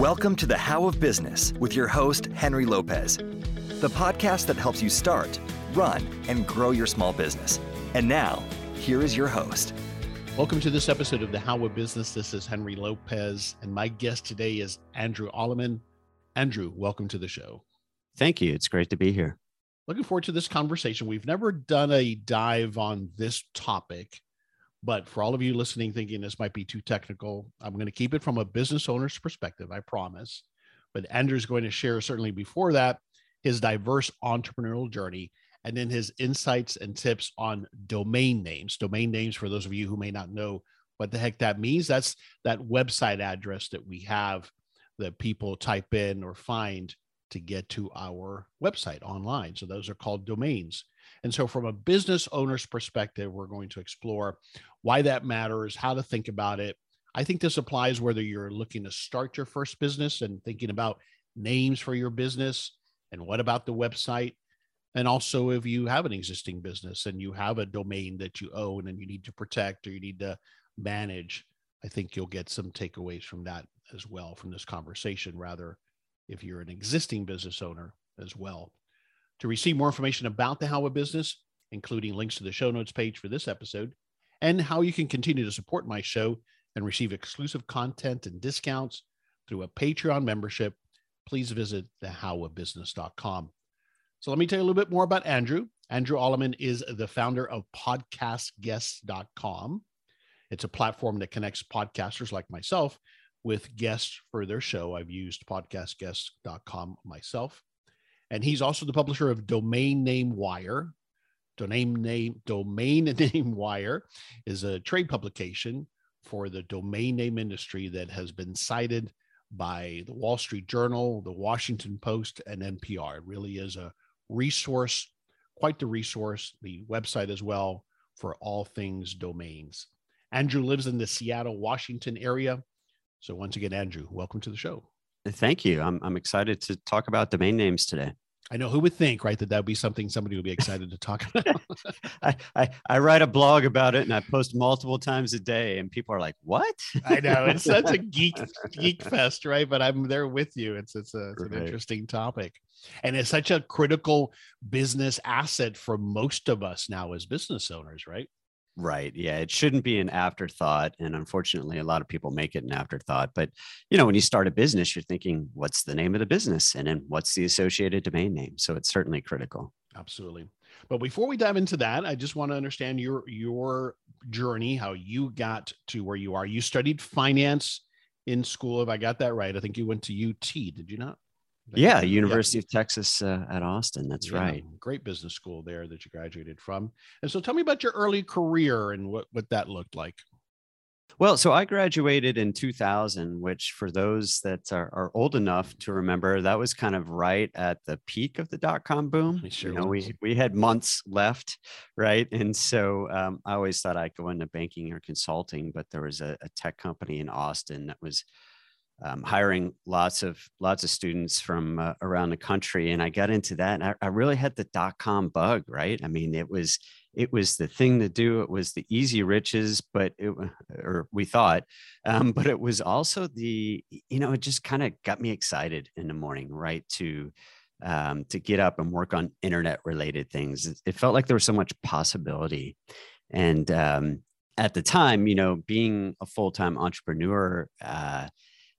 Welcome to the How of Business with your host, Henry Lopez, the podcast that helps you start, run, and grow your small business. And now, here is your host. Welcome to this episode of the How of Business. This is Henry Lopez, and my guest today is Andrew Allemann. Andrew, welcome to the show. Thank you. It's great to be here. Looking forward to this conversation. We've never done a dive on this topic, but for all of you listening, thinking this might be too technical, I'm going to keep it from a business owner's perspective, I promise. But Andrew's going to share, certainly before that, his diverse entrepreneurial journey and then his insights and tips on domain names. Domain names, for those of you who may not know what the heck that means, that's that website address that we have that people type in or find to get to our website online. So those are called domains. And so, from a business owner's perspective, we're going to explore why that matters, how to think about it. I think this applies whether you're looking to start your first business and thinking about names for your business and what about the website. And also, if you have an existing business and you have a domain that you own and you need to protect or you need to manage, I think you'll get some takeaways from that as well from this conversation, rather, if you're an existing business owner as well. To receive more information about the How of Business, including links to the show notes page for this episode, and how you can continue to support my show and receive exclusive content and discounts through a Patreon membership, please visit thehowofbusiness.com. So let me tell you a little bit more about Andrew. Andrew Allemann is the founder of podcastguests.com. It's a platform that connects podcasters like myself with guests for their show. I've used podcastguests.com myself. And he's also the publisher of Domain Name Wire. Domain name Domain Name Wire is a trade publication for the domain name industry that has been cited by the Wall Street Journal, the Washington Post, and NPR. It really is a resource, quite the resource, the website as well for all things domains. Andrew lives in the Seattle, Washington area. So, once again, Andrew, welcome to the show. Thank you. I'm, I'm excited to talk about domain names today. I know who would think, right, that that would be something somebody would be excited to talk about. I, I, I write a blog about it and I post multiple times a day, and people are like, "What?" I know it's such a geek geek fest, right? But I'm there with you. It's it's, a, it's an interesting topic, and it's such a critical business asset for most of us now as business owners, right? Right. Yeah. It shouldn't be an afterthought. And unfortunately, a lot of people make it an afterthought. But, you know, when you start a business, you're thinking, what's the name of the business? And then what's the associated domain name? So it's certainly critical. Absolutely. But before we dive into that, I just want to understand your your journey, how you got to where you are. You studied finance in school, if I got that right. I think you went to UT, did you not? Yeah, University yeah. of Texas uh, at Austin. That's yeah, right. Great business school there that you graduated from. And so tell me about your early career and what, what that looked like. Well, so I graduated in 2000, which for those that are, are, old enough to remember, that was kind of right at the peak of the dot com boom. Sure you know, we, we had months left, right? And so um, I always thought I'd go into banking or consulting, but there was a, a tech company in Austin that was um, hiring lots of lots of students from uh, around the country. And i got into that and I, I, really had the dot com bug right? I mean it was it was the thing to do. It was the easy riches but it or we thought um, but it was also the you know it just kind of got me excited in the morning right to um, to get up and work on internet related things. It, felt like there was so much possibility. And um, at the time you know being a full-time entrepreneur uh,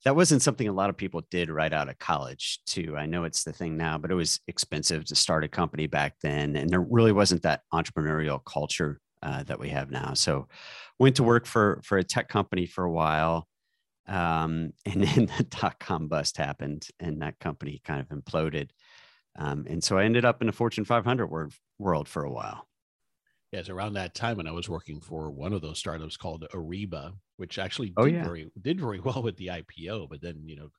that wasn't something a lot of people did right out of college too i know it's the thing now but it was expensive to start a company back then and there really wasn't that entrepreneurial culture uh, that we have now so went to work for for a tech company for a while um, and then the dot com bust happened and that company kind of imploded um, and so i ended up in the fortune 500 world, world for a while Yes, around that time when I was working for one of those startups called Ariba, which actually oh, did, oh, yeah. very did very well with the IPO, but then you know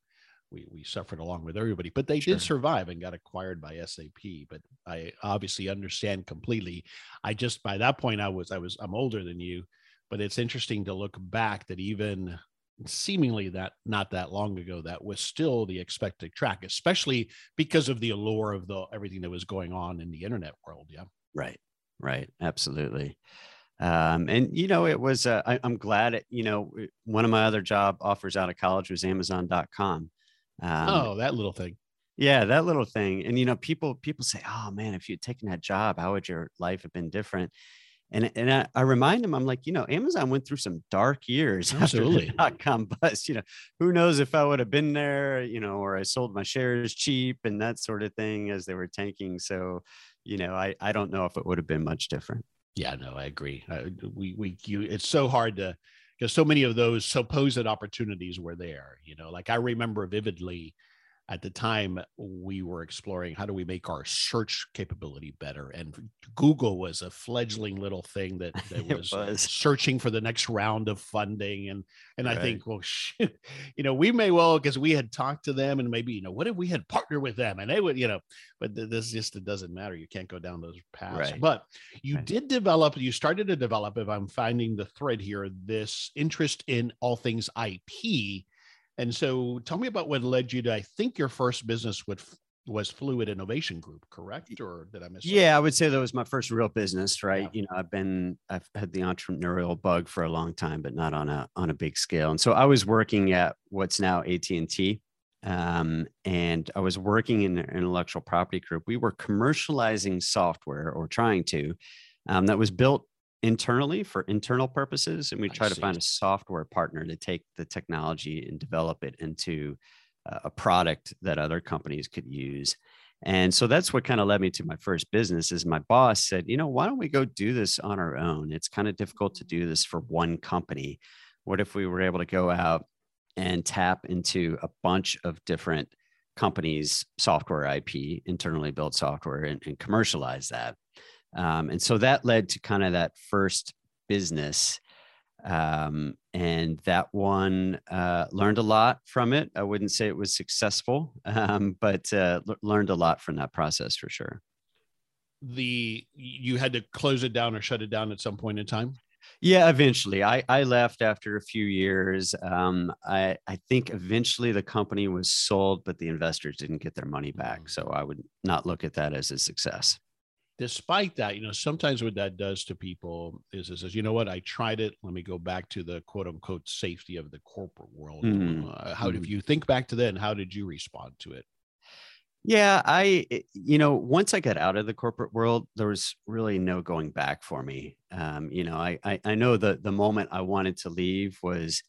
we we suffered along with everybody. But they sure. did survive and got acquired by SAP. But I obviously understand completely. I just by that point I was I was I'm older than you, but it's interesting to look back that even seemingly that not that long ago that was still the expected track especially because of the allure of the everything that was going on in the internet world yeah right right absolutely um, and you know it was uh, I, am glad it, you know one of my other job offers out of college was amazon.com Um, oh, that little thing. Yeah, that little thing. And you know, people people say, "Oh man, if you'd taken that job, how would your life have been different?" And and I, I remind them, I'm like, you know, Amazon went through some dark years Absolutely. after the dot com bust. You know, who knows if I would have been there, you know, or I sold my shares cheap and that sort of thing as they were tanking. So, you know, I I don't know if it would have been much different. Yeah, no, I agree. Uh, we we you, it's so hard to because so many of those supposed opportunities were there. You know, like I remember vividly at the time we were exploring how do we make our search capability better and google was a fledgling little thing that, that was, was, searching for the next round of funding and and right. i think well you know we may well because we had talked to them and maybe you know what if we had partnered with them and they would you know but this just it doesn't matter you can't go down those paths right. but you right. did develop you started to develop if i'm finding the thread here this interest in all things ip and so tell me about what led you to, I think your first business with was Fluid Innovation Group, correct? Or did I miss? Yeah, that? I would say that was my first real business, right? Yeah. You know, I've been I've had the entrepreneurial bug for a long time, but not on a on a big scale. And so I was working at what's now AT and T, um, and I was working in an intellectual property group. We were commercializing software or trying to um, that was built internally for internal purposes and we try to find a software partner to take the technology and develop it into a product that other companies could use. And so that's what kind of led me to my first business is my boss said you know why don't we go do this on our own? It's kind of difficult to do this for one company. What if we were able to go out and tap into a bunch of different companies software ip internally built software and, and commercialize that um, and so that led to kind of that first business. Um, and that one uh, learned a lot from it. I wouldn't say it was successful, um, but uh, l- learned a lot from that process for sure. The you had to close it down or shut it down at some point in time. Yeah, eventually. I, I left after a few years. Um, I, I think eventually the company was sold, but the investors didn't get their money back. Mm. So I would not look at that as a success despite that, you know, sometimes what that does to people is it says, you know what, I tried it. Let me go back to the quote unquote safety of the corporate world. Mm-hmm. Uh, how, mm-hmm. if you think back to then, how did you respond to it? Yeah, I, you know, once I got out of the corporate world, there was really no going back for me. Um, you know, I, I, I know the the moment I wanted to leave was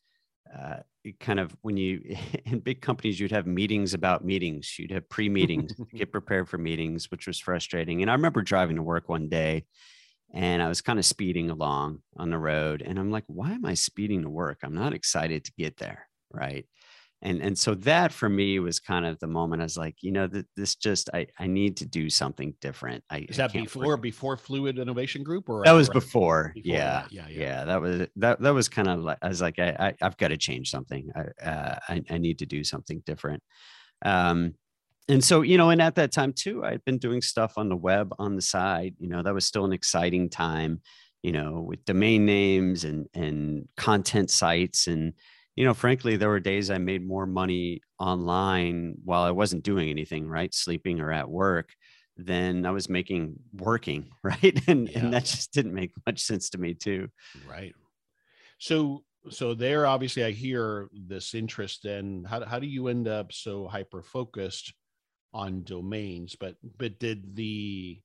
uh, kind of when you in big companies you'd have meetings about meetings. You'd have pre-meetings get prepared for meetings which was frustrating. And i remember driving to work one day and i was kind of speeding along on the road and i'm like why am i speeding to work? I'm not excited to get there right and and so that for me was kind of the moment I was like, you know, that this just I I need to do something different. I is that before work. before Fluid Innovation Group or that was before? before yeah, yeah, yeah, yeah, That was that that was kind of like I was like I, I have got to change something. I, uh, I I need to do something different. Um, and so you know, and at that time too, I had been doing stuff on the web on the side. You know, that was still an exciting time. You know, with domain names and and content sites and you know, frankly, there were days I made more money online while I wasn't doing anything, right? Sleeping or at work than I was making working, right? And yeah. and that just didn't make much sense to me too. Right. So so there obviously I hear this interest in how how do you end up so hyper focused on domains, but but did the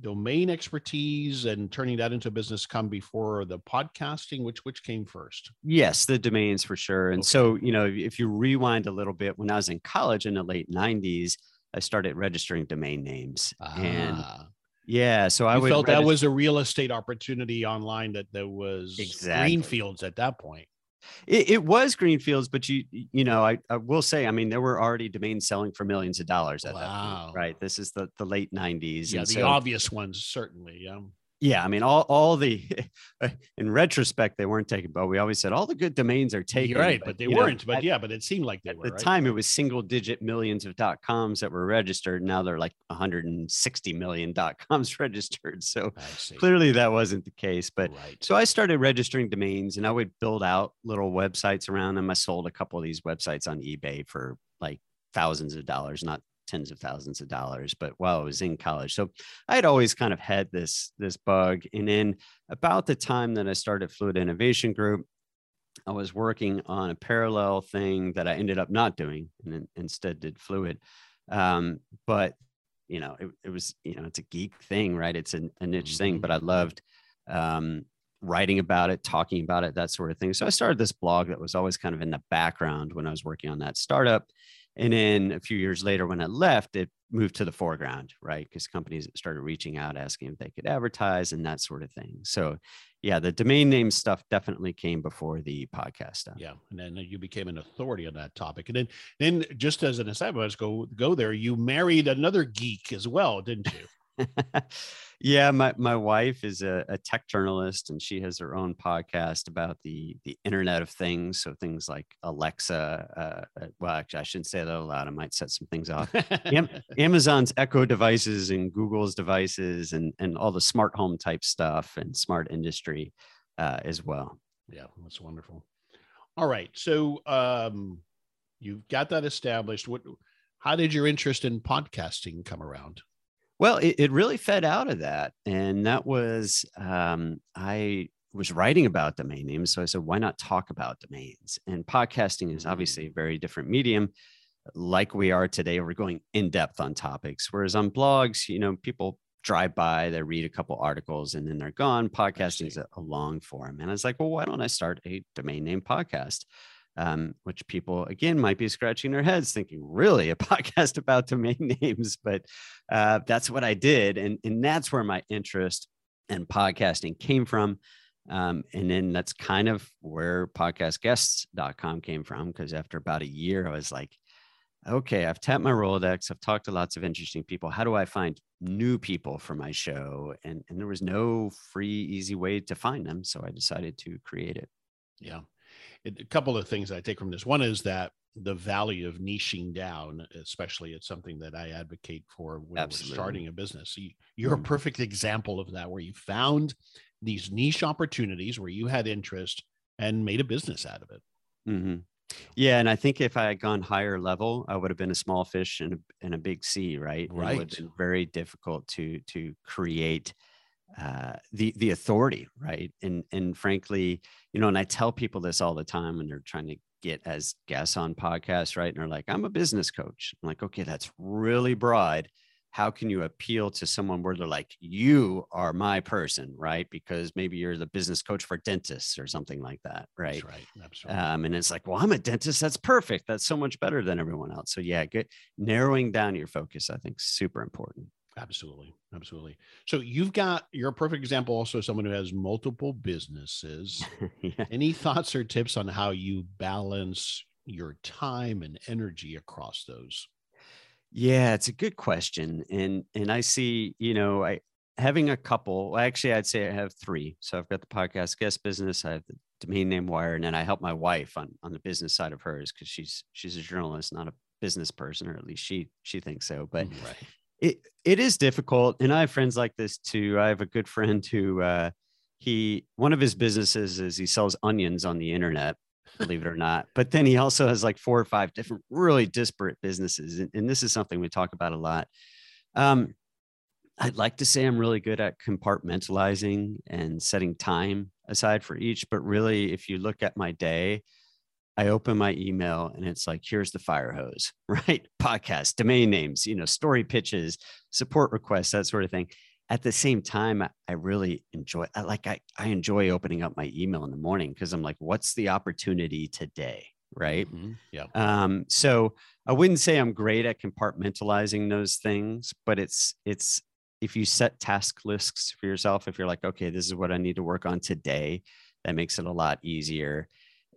domain expertise and turning that into a business come before the podcasting which which came first yes the domains for sure and okay. so you know if you rewind a little bit when i was in college in the late 90s i started registering domain names ah. and yeah so i felt that was a real estate opportunity online that there was exactly. greenfields at that point it, it, was greenfields, but you you know I, I, will say I mean there were already domains selling for millions of dollars at wow. that point, right? This is the the late '90s. Yeah, the so, obvious ones certainly. Yeah yeah, I mean, all all the in retrospect they weren't taken, but we always said all the good domains are taken. You're right, but, but they weren't. Know, but at, yeah, but it seemed like they at were. At the right? time, it was single digit millions of dot coms that were registered. Now they're like 160 million dot coms registered. So clearly that wasn't the case. But right. so I started registering domains, and I would build out little websites around them. I sold a couple of these websites on eBay for like thousands of dollars, not tens of thousands of dollars but while i was in college so i had always kind of had this this bug and then about the time that i started fluid innovation group I was working on a parallel thing that I ended up not doing and instead did Fluid. Um, but you know, it, it, was, you know, it's a geek thing, right? It's a, a niche thing, but I mm-hmm. loved um, writing about it, talking about it, that sort of thing. So I started this blog that was always kind of in the background when I was working on that startup. And then a few years later, when I left, it moved to the foreground, right? Because companies started reaching out, asking if they could advertise and that sort of thing. So, yeah, the domain name stuff definitely came before the podcast stuff. Yeah, and then you became an authority on that topic. And then, then just as an aside, let's go go there. You married another geek as well, didn't you? yeah, my, my wife is a, a, tech journalist and she has her own podcast about the the Internet of Things. So things like Alexa. Uh, uh well, actually, I shouldn't say that aloud. I might set some things off. Am- Amazon's Echo devices and Google's devices and and all the smart home type stuff and smart industry uh, as well. Yeah, that's wonderful. All right, so um, you've got that established. What? How did your interest in podcasting come around? Well, it, it really fed out of that. And that was, um, I was writing about domain names. So I said, why not talk about domains? And podcasting is obviously a mm. very different medium. Like we are today, we're going in depth on topics. Whereas on blogs, you know, people drive by, they read a couple articles and then they're gone. Podcasting is a, a long form. And I was like, well, why don't I start a domain name podcast? Um, which people again might be scratching their heads thinking really? A podcast about domain names? But uh, that's what i did and, and that's where my interest in podcasting came from um, and then that's kind of where podcastguests.com came from because after about a year i was like okay i've tapped my rolodex i've talked to lots of interesting people how do i find new people for my show? And, and there was no free easy way to find them so i decided to create it. Yeah it, a couple of things I take from this. One is that the value of niching down, especially it's something that I advocate for when Absolutely. we're starting a business. You, you're mm-hmm. a perfect example of that, where you found these niche opportunities where you had interest and made a business out of it. Mm-hmm. Yeah, and I think if I had gone higher level, I would have been a small fish in a, in a big sea, right? Right. It would have been very difficult to to create uh, the the authority, right? And and frankly, you know, and I tell people this all the time when they're trying to get as guests on podcasts, right? And they're like, "I'm a business coach." I'm like, "Okay, that's really broad. How can you appeal to someone where they're like, you are my person, right? Because maybe you're the business coach for dentists or something like that, right? That's right. Absolutely. Um, and it's like, well, I'm a dentist. That's perfect. That's so much better than everyone else. So yeah, get narrowing down your focus. I think super important. Absolutely. Absolutely. So you've got, you're a perfect example also someone who has multiple businesses. yeah. Any thoughts or tips on how you balance your time and energy across those? Yeah, it's a good question. And and I see, you know, I having a couple, actually I'd say I have three. So I've got the podcast guest business, I have the domain name wire, and then I help my wife on on the business side of hers because she's she's a journalist, not a business person, or at least she she thinks so. But right it it is difficult and i have friends like this too. I have a good friend who uh he one of his businesses is he sells onions on the internet believe it or not but then he also has like four or five different really disparate businesses and, and this is something we talk about a lot. Um i'd like to say i'm really good at compartmentalizing and setting time aside for each but really if you look at my day I open my email and it's like, here's the fire hose, right? Podcast, domain names, you know, story pitches, support requests, that sort of thing. At the same time, I really enjoy, I like, I, I enjoy opening up my email in the morning because I'm like, what's the opportunity today? Right. Mm-hmm. Yeah. Um, so I wouldn't say I'm great at compartmentalizing those things, but it's, it's, if you set task lists for yourself, if you're like, okay, this is what I need to work on today, that makes it a lot easier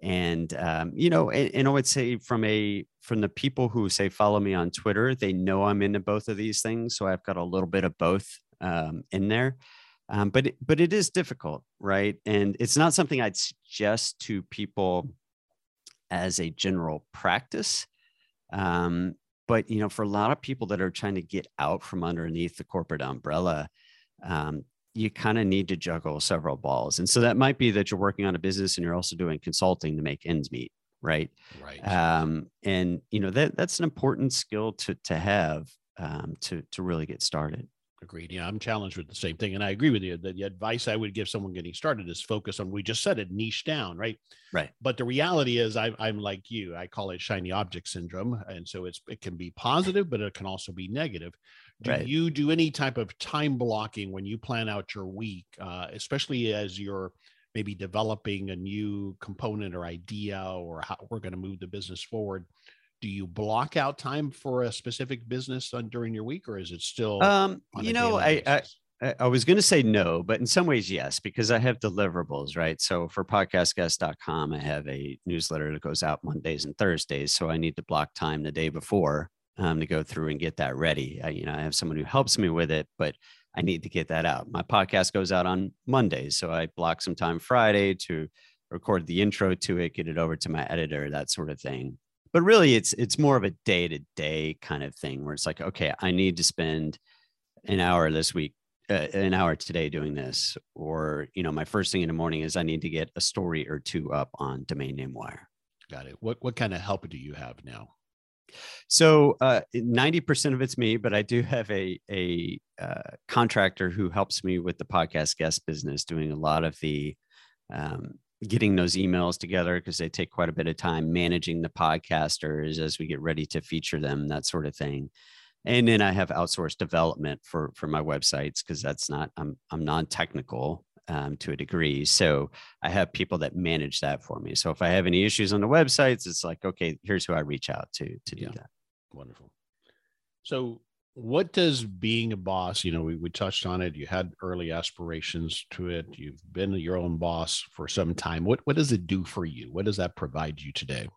and um, you know and, and, i would say from a from the people who say follow me on twitter they know i'm into both of these things so i've got a little bit of both um, in there. Um, but but it is difficult right? And it's not something i'd suggest to people as a general practice um, but you know for a lot of people that are trying to get out from underneath the corporate umbrella um, you kind of need to juggle several balls. And so that might be that you're working on a business and you're also doing consulting to make ends meet. Right. Right. Um, and you know, that that's an important skill to, to have, um, to, to really get started. Agreed. Yeah, I'm challenged with the same thing. And I agree with you. That the advice I would give someone getting started is focus on, we just said it, niche down, right? Right. But the reality is I, I'm like you, I call it shiny object syndrome. And so it's, it can be positive, but it can also be negative. Do right. you do any type of time blocking when you plan out your week, uh, especially as you're maybe developing a new component or idea or how we're going to move the business forward? do you block out time for a specific business on, during your week or is it still um, you know I, I, I was going to say no but in some ways yes because i have deliverables right so for podcastguest.com i have a newsletter that goes out mondays and thursdays so i need to block time the day before um, to go through and get that ready. I, you know i have someone who helps me with it but i need to get that out. My podcast goes out on mondays so i block some time friday to record the intro to it get it over to my editor that sort of thing. But really it's it's more of a day to day kind of thing where it's like okay i need to spend an hour this week uh, an hour today doing this or you know my first thing in the morning is i need to get a story or two up on domain name wire. Got it. What what kind of help do you have now so uh, 90% of it's me but i do have a a uh, contractor who helps me with the podcast guest business doing a lot of the um, getting those emails together because they take quite a bit of time managing the podcasters as we get ready to feature them that sort of thing. And then i have outsourced development for for my websites because that's not i'm i'm non-technical um, to a degree so i have people that manage that for me so if i have any issues on the websites it's like okay here's who i reach out to to do yeah. that. Wonderful. So what does being a boss you know we, we touched on it you had early aspirations to it you've been your own boss for some time what what does it do for you? What does that provide you today?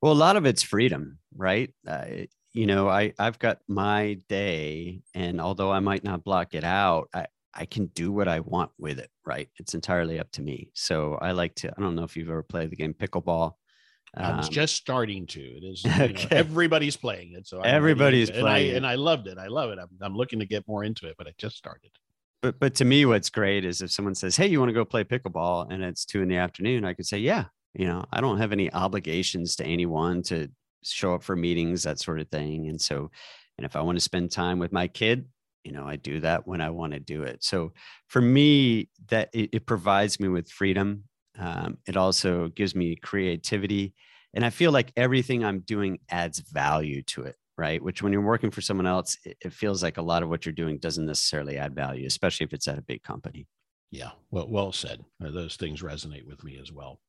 Well a lot of it's freedom right? Uh, you know i i've got my day and although i might not block it out i i can do what i want with it right it's entirely up to me so i like to i don't know if you've ever played the game pickleball I was um, just starting to. It is okay. know, everybody's playing it, so I'm everybody's it. playing, and I, and I loved it. I love it. I'm, I'm looking to get more into it, but I just started. But but to me, what's great is if someone says, "Hey, you want to go play pickleball?" and it's two in the afternoon, I could say, "Yeah." You know, I don't have any obligations to anyone to show up for meetings, that sort of thing. And so, and if I want to spend time with my kid, you know, I do that when I want to do it. So for me, that it, it provides me with freedom um, it also gives me creativity. And I feel like everything I'm doing adds value to it, right? Which when you're working for someone else, it, it feels like a lot of what you're doing doesn't necessarily add value, especially if it's at a big company. Yeah, well, well said. Uh, those things resonate with me as well.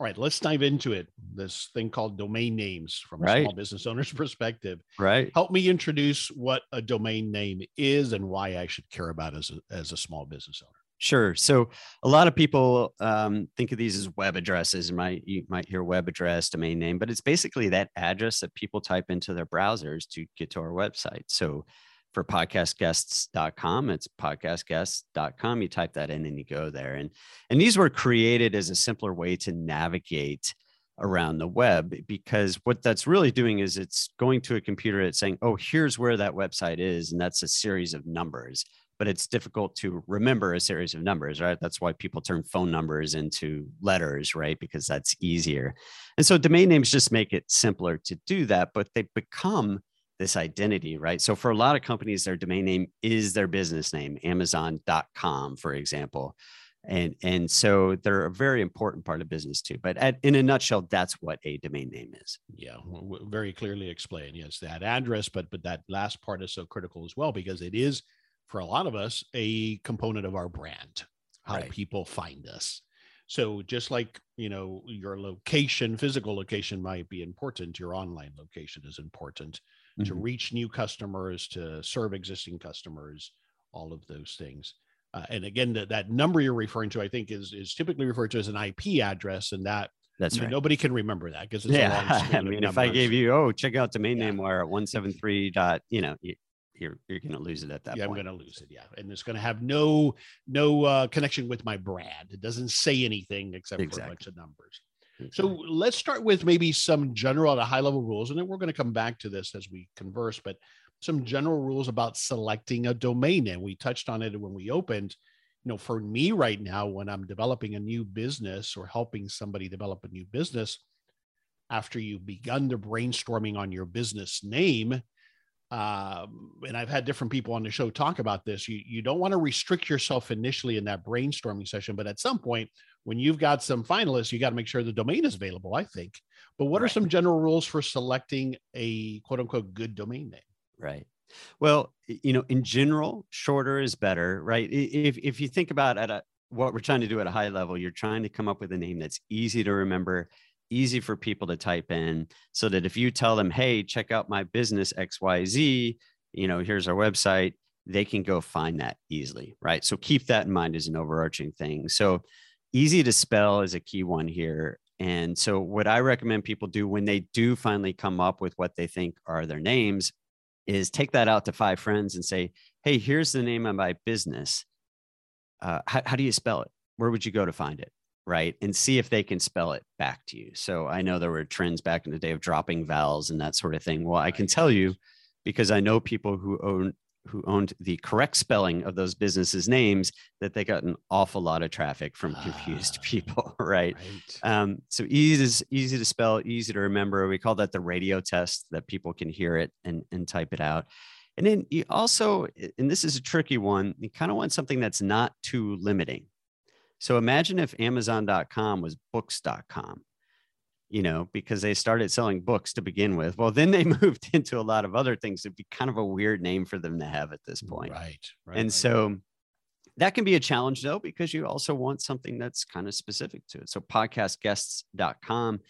All right, let's dive into it. This thing called domain names from a right. small business owner's perspective. Right. Help me introduce what a domain name is and why I should care about as a, as a small business owner. Sure. So a lot of people um, think of these as web addresses. You might you might hear web address, domain name, but it's basically that address that people type into their browsers to get to our website. So for podcastguests.com, it's podcastguests.com. You type that in and you go there. And and these were created as a simpler way to navigate around the web because what that's really doing is it's going to a computer it's saying oh here's where that website is and that's a series of numbers but it's difficult to remember a series of numbers, right? That's why people turn phone numbers into letters, right? Because that's easier. And so domain names just make it simpler to do that, but they become this identity, right? So for a lot of companies, their domain name is their business name, Amazon.com, for example. And, and so they're a very important part of business too. But at, in a nutshell, that's what a domain name is. Yeah, very clearly explained. Yes, that address, but but that last part is so critical as well because it is for a lot of us a component of our brand how right. people find us so just like you know your location physical location might be important your online location is important mm-hmm. to reach new customers to serve existing customers all of those things uh, and again that, that number you're referring to i think is is typically referred to as an ip address and that that's right. Nobody can remember that because it's yeah. I mean, if I gave you, oh, check out domain yeah. name wire at one seven three dot, you know, you're you're going to lose it at that yeah, point. I'm going to lose it. Yeah, and it's going to have no no uh, connection with my brand. It doesn't say anything except exactly. for a bunch of numbers. So let's start with maybe some general at a high level rules, and then we're going to come back to this as we converse. But some general rules about selecting a domain name. We touched on it when we opened. You know, for me right now, when I'm developing a new business or helping somebody develop a new business, after you've begun the brainstorming on your business name, um, and I've had different people on the show talk about this. You you don't want to restrict yourself initially in that brainstorming session, but at some point, when you've got some finalists, you got to make sure the domain is available. I think. But what right. are some general rules for selecting a quote unquote good domain name? Right. Well, you know, in general, shorter is better, right? If if you think about at a what we're trying to do at a high level, you're trying to come up with a name that's easy to remember, easy for people to type in, so that if you tell them, "Hey, check out my business XYZ," you know, here's our website, they can go find that easily, right? So keep that in mind as an overarching thing. So easy to spell is a key one here. And so, what I recommend people do when they do finally come up with what they think are their names is take that out to five friends and say, Hey, here's the name of my business. Uh, how, how do you spell it? Where would you go to find it? Right. And see if they can spell it back to you. So I know there were trends back in the day of dropping vowels and that sort of thing. Well, I can tell you because I know people who own who owned the correct spelling of those businesses' names that they got an awful lot of traffic from confused people, right? right. Um, so easy to easy to spell, easy to remember. We call that the radio test that people can hear it and, and type it out. And then you also, and this is a tricky one, you kind of want something that's not too limiting. So imagine if Amazon.com was books.com you know, because they started selling books to begin with. Well, then they moved into a lot of other things. It'd be kind of a weird name for them to have at this point. Right. right and right. so that can be a challenge though, because you also want something that's kind of specific to it. So podcastguests.com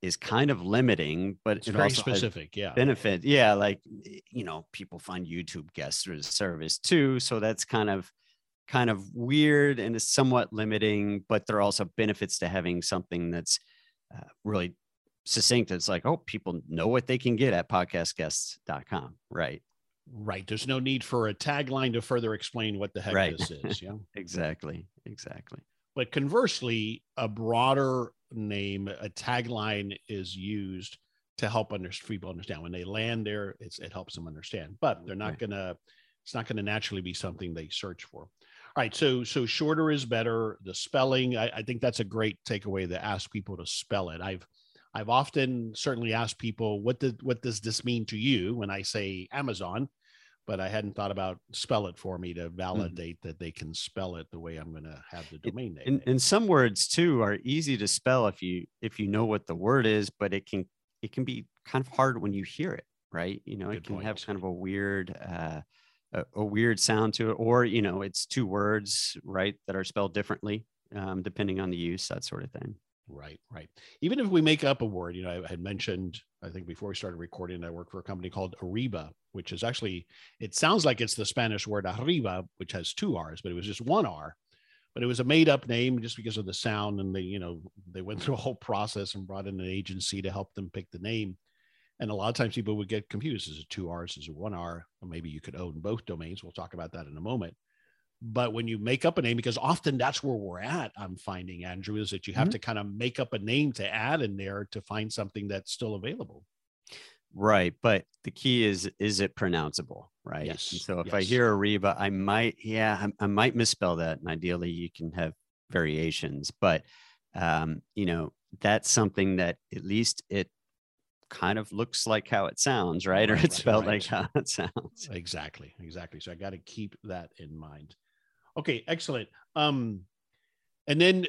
is kind of limiting, but it's it very specific. Yeah. Benefit. Yeah. Like, you know, people find YouTube guests through the service too. So that's kind of kind of weird and is somewhat limiting, but there are also benefits to having something that's uh, really succinct. It's like, oh, people know what they can get at podcastguests.com. Right. Right. There's no need for a tagline to further explain what the heck right. this is. Yeah. exactly. Exactly. But conversely, a broader name, a tagline is used to help under, people understand when they land there. It's, it helps them understand, but they're not right. going to, it's not going to naturally be something they search for. Right. So so shorter is better. The spelling, I, I think that's a great takeaway to ask people to spell it. I've I've often certainly asked people what did what does this mean to you when I say Amazon, but I hadn't thought about spell it for me to mm-hmm. validate mm-hmm. that they can spell it the way I'm going to have the domain name. And, and some words too are easy to spell if you if you know what the word is, but it can it can be kind of hard when you hear it, right? You know, Good it can point. have kind of a weird uh, a, a, weird sound to it, or you know, it's two words, right, that are spelled differently um, depending on the use, that sort of thing. Right, right. Even if we make up a word, you know, I had mentioned, I think before we started recording, I work for a company called Ariba, which is actually, it sounds like it's the Spanish word arriba, which has two R's, but it was just one R. But it was a made up name just because of the sound. And they, you know, they went through a whole process and brought in an agency to help them pick the name. And a lot of times people would get confused. Is it two R's? Is it one R? Or maybe you could own both domains. We'll talk about that in a moment. But when you make up a name, because often that's where we're at, I'm finding, Andrew, is that you have mm-hmm. to kind of make up a name to add in there to find something that's still available. Right. But the key is, is it pronounceable? Right. Yes. And so if yes. I hear Ariba, I might, yeah, I, I, might misspell that. And ideally you can have variations, but, um, you know, that's something that at least it kind of looks like how it sounds, right? right or it's right, spelled right. like how it sounds. Exactly, exactly. So I got to keep that in mind. Okay, excellent. Um, and then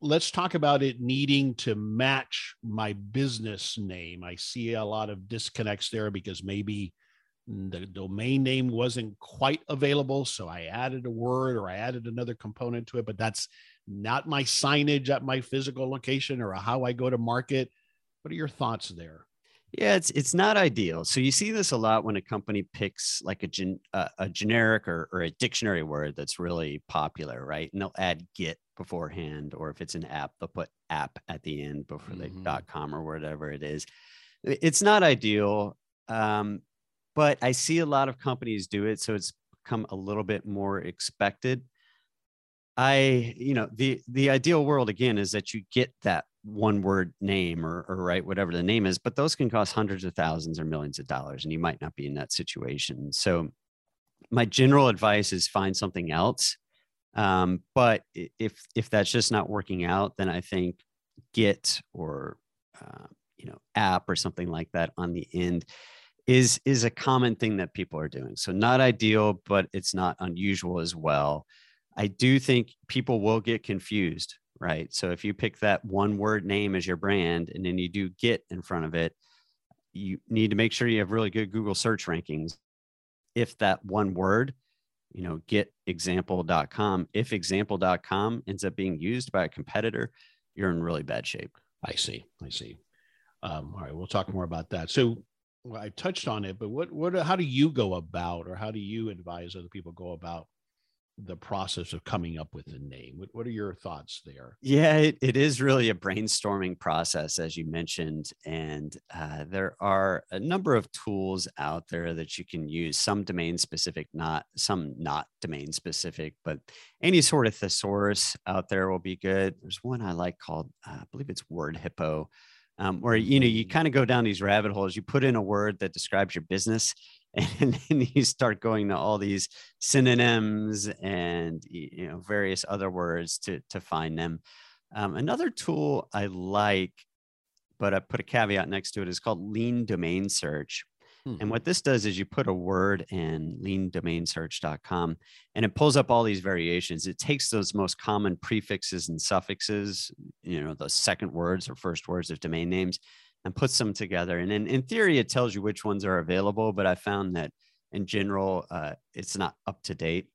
let's talk about it needing to match my business name. I see a lot of disconnects there because maybe the domain name wasn't quite available. So I added a word or I added another component to it, but that's not my signage at my physical location or how I go to market. What are your thoughts there? Yeah, it's it's not ideal. So you see this a lot when a company picks like a gen, uh, a generic or, or a dictionary word that's really popular, right? And they'll add Git beforehand, or if it's an app, they'll put "app" at the end before mm-hmm. the .com or whatever it is. It's not ideal, um, but I see a lot of companies do it, so it's become a little bit more expected. I, you know, the the ideal world again is that you get that one word name or, or right whatever the name is but those can cost hundreds of thousands or millions of dollars and you might not be in that situation so my general advice is find something else um, but if if that's just not working out then i think get or uh, you know app or something like that on the end is is a common thing that people are doing. So not ideal, but it's not unusual as well. I do think people will get confused, right? So if you pick that one word name as your brand and then you do get in front of it, you need to make sure you have really good Google search rankings. If that one word, you know, get example.com, if example.com ends up being used by a competitor, you're in really bad shape. I see. I see. Um, all right, we'll talk more about that. So well, I touched on it, but what what how do you go about or how do you advise other people go about the process of coming up with a name. What, what are your thoughts there? Yeah, it, it is really a brainstorming process, as you mentioned. And uh, there are a number of tools out there that you can use, some domain specific, not some not domain specific, but any sort of thesaurus out there will be good. There's one I like called, uh, I believe it's Word Hippo. Um, where you know you mm. kind of go down these rabbit holes you put in a word that describes your business and then you start going to all these synonyms and you know various other words to to find them. Um, another tool i like but i put a caveat next to it is called lean domain search. Hmm. and what this does is you put a word in leandomainsearch.com and it pulls up all these variations. It takes those most common prefixes and suffixes you know the second words or first words of domain names and puts them together. And in, in theory, it tells you which ones are available, but I found that in general, uh, it's not up to date.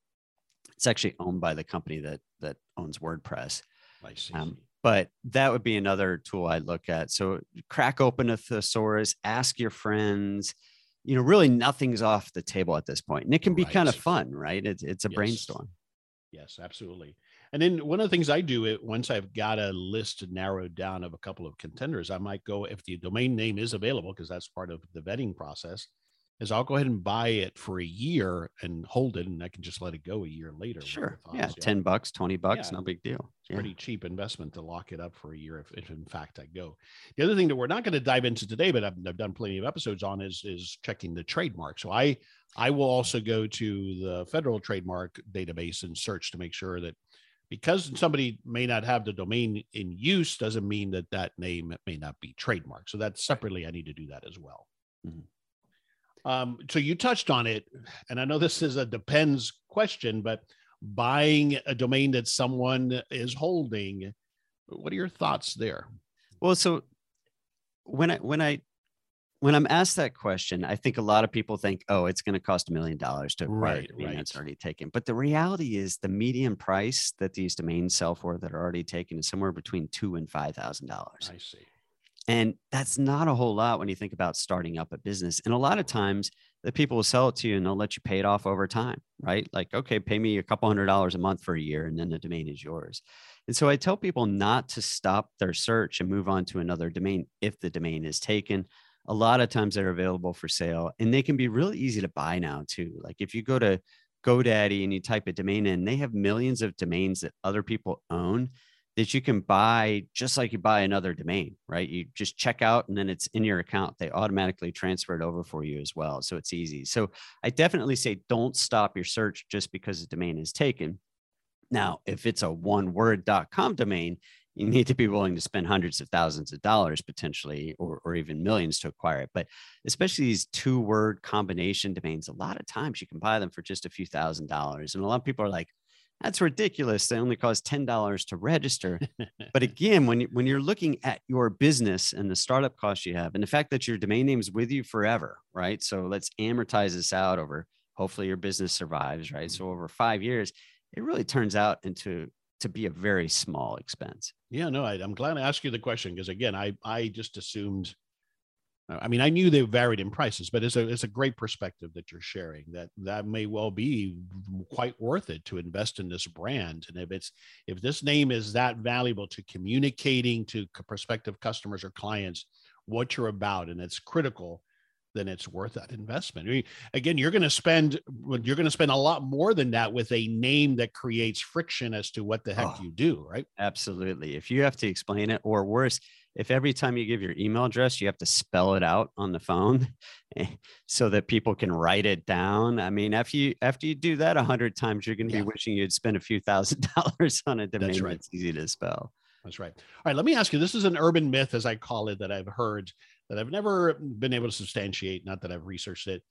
It's actually owned by the company that that owns WordPress. I see. Um, but that would be another tool I'd look at. So crack open a thesaurus, ask your friends. You know, really nothing's off the table at this point, and it can be right. kind of fun, right? It's it's a yes. brainstorm. Yes, absolutely. And then one of the things I do it once I've got a list narrowed down of a couple of contenders, I might go if the domain name is available because that's part of the vetting process. Is I'll go ahead and buy it for a year and hold it, and I can just let it go a year later. Sure, yeah, yeah, ten bucks, twenty bucks, yeah. no big deal. It's yeah. pretty cheap investment to lock it up for a year if, if in fact I go. The other thing that we're not going to dive into today, but I've, I've done plenty of episodes on is is checking the trademark. So I I will also go to the federal trademark database and search to make sure that because somebody may not have the domain in use doesn't mean that that name may not be trademarked. So that's separately, I need to do that as well. Mm-hmm. Um, so you touched on it, and I know this is a depends question, but buying a domain that someone is holding, what are your thoughts there? Well, so when I when I when I'm asked that question, I think a lot of people think, oh, it's going to cost a million dollars to acquire right, a domain right. that's already taken. But the reality is the median price that these domains sell for that are already taken is somewhere between two and five thousand dollars. I see. And that's not a whole lot when you think about starting up a business. And a lot of times the people will sell it to you and they'll let you pay it off over time, right? Like, okay, pay me a couple hundred dollars a month for a year and then the domain is yours. And so I tell people not to stop their search and move on to another domain if the domain is taken a lot of times they're available for sale and they can be really easy to buy now too. Like if you go to GoDaddy and you type a domain in, they have millions of domains that other people own that you can buy just like you buy another domain, right? You just check out and then it's in your account. They automatically transfer it over for you as well. So it's easy. So I definitely say don't stop your search just because the domain is taken. Now, if it's a one word.com domain, you need to be willing to spend hundreds of thousands of dollars potentially or, or even millions to acquire it. But especially these two word combination domains a lot of times you can buy them for just a few thousand dollars. And a lot of people are like that's ridiculous. They only cost $10 to register. But again when, you, when you're looking at your business and the startup costs you have and the fact that your domain name is with you forever right? So let's amortize this out over hopefully your business survives right? Mm-hmm. So over five years it really turns out into to be a very small expense. Yeah, no, I, am glad I asked you the question because again, I I just assumed. Uh, I mean, I knew they varied in prices, but it's a it's a great perspective that you're sharing. That that may well be quite worth it to invest in this brand, and if it's if this name is that valuable to communicating to prospective customers or clients what you're about, and it's critical then it's worth that investment. I mean, again, you're going to spend you're going to spend a lot more than that with a name that creates friction as to what the heck oh, you do, right? Absolutely. If you have to explain it, or worse, if every time you give your email address, you have to spell it out on the phone eh, so that people can write it down. I mean, after you after you do that a hundred times, you're going to yeah. be wishing you'd spend a few thousand dollars on a domain that's, right. that's easy to spell. That's right. All right. Let me ask you this is an urban myth, as I call it, that I've heard that I've never been able to substantiate, not that I've researched it.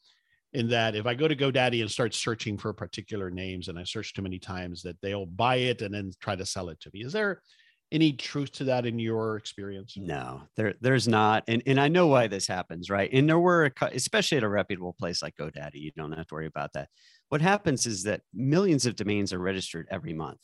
In that, if I go to GoDaddy and start searching for particular names and I search too many times, that they'll buy it and then try to sell it to me. Is there any truth to that in your experience? No, there there's not, and and I know why this happens, right? And there were, especially at a reputable place like GoDaddy, you don't have to worry about that. What happens is that millions of domains are registered every month,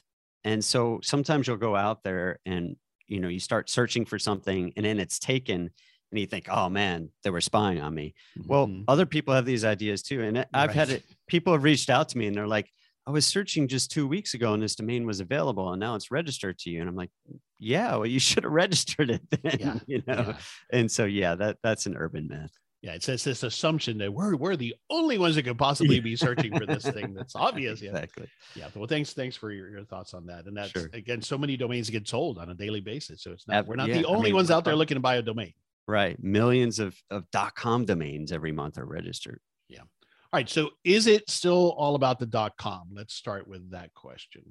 and so sometimes you'll go out there and you know you start searching for something, and then it's taken, and you think, oh man, they were spying on me. Mm-hmm. Well, other people have these ideas too, and I've right. had it. People have reached out to me, and they're like I was searching just two weeks ago and this domain was available and now it's registered to you. And I'm like, yeah, well, you should have registered it then, yeah. you know? Yeah. And so, yeah, that that's an urban myth. Yeah, it's, it's this assumption that we're we're the only ones that could possibly be searching for this thing. That's obvious. Yeah. Exactly. Yeah. Well, thanks thanks for your, your thoughts on that. And that's sure. again, so many domains get sold on a daily basis. So it's not we're not yeah, the only I mean, ones out there looking to buy a domain. Right. Millions of of dot .com domains every month are registered. Yeah. All right. So is it still all about the dot com? Let's start with that question.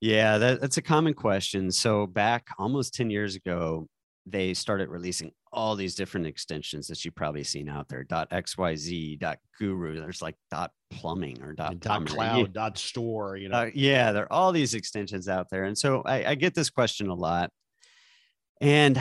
Yeah, that, that's a common question. So back almost 10 years ago, they started releasing all these different extensions that you've probably seen out there dot xyz dot guru there's like dot plumbing or dot, dot cloud dot store you know uh, yeah there are all these extensions out there and so I, I get this question a lot and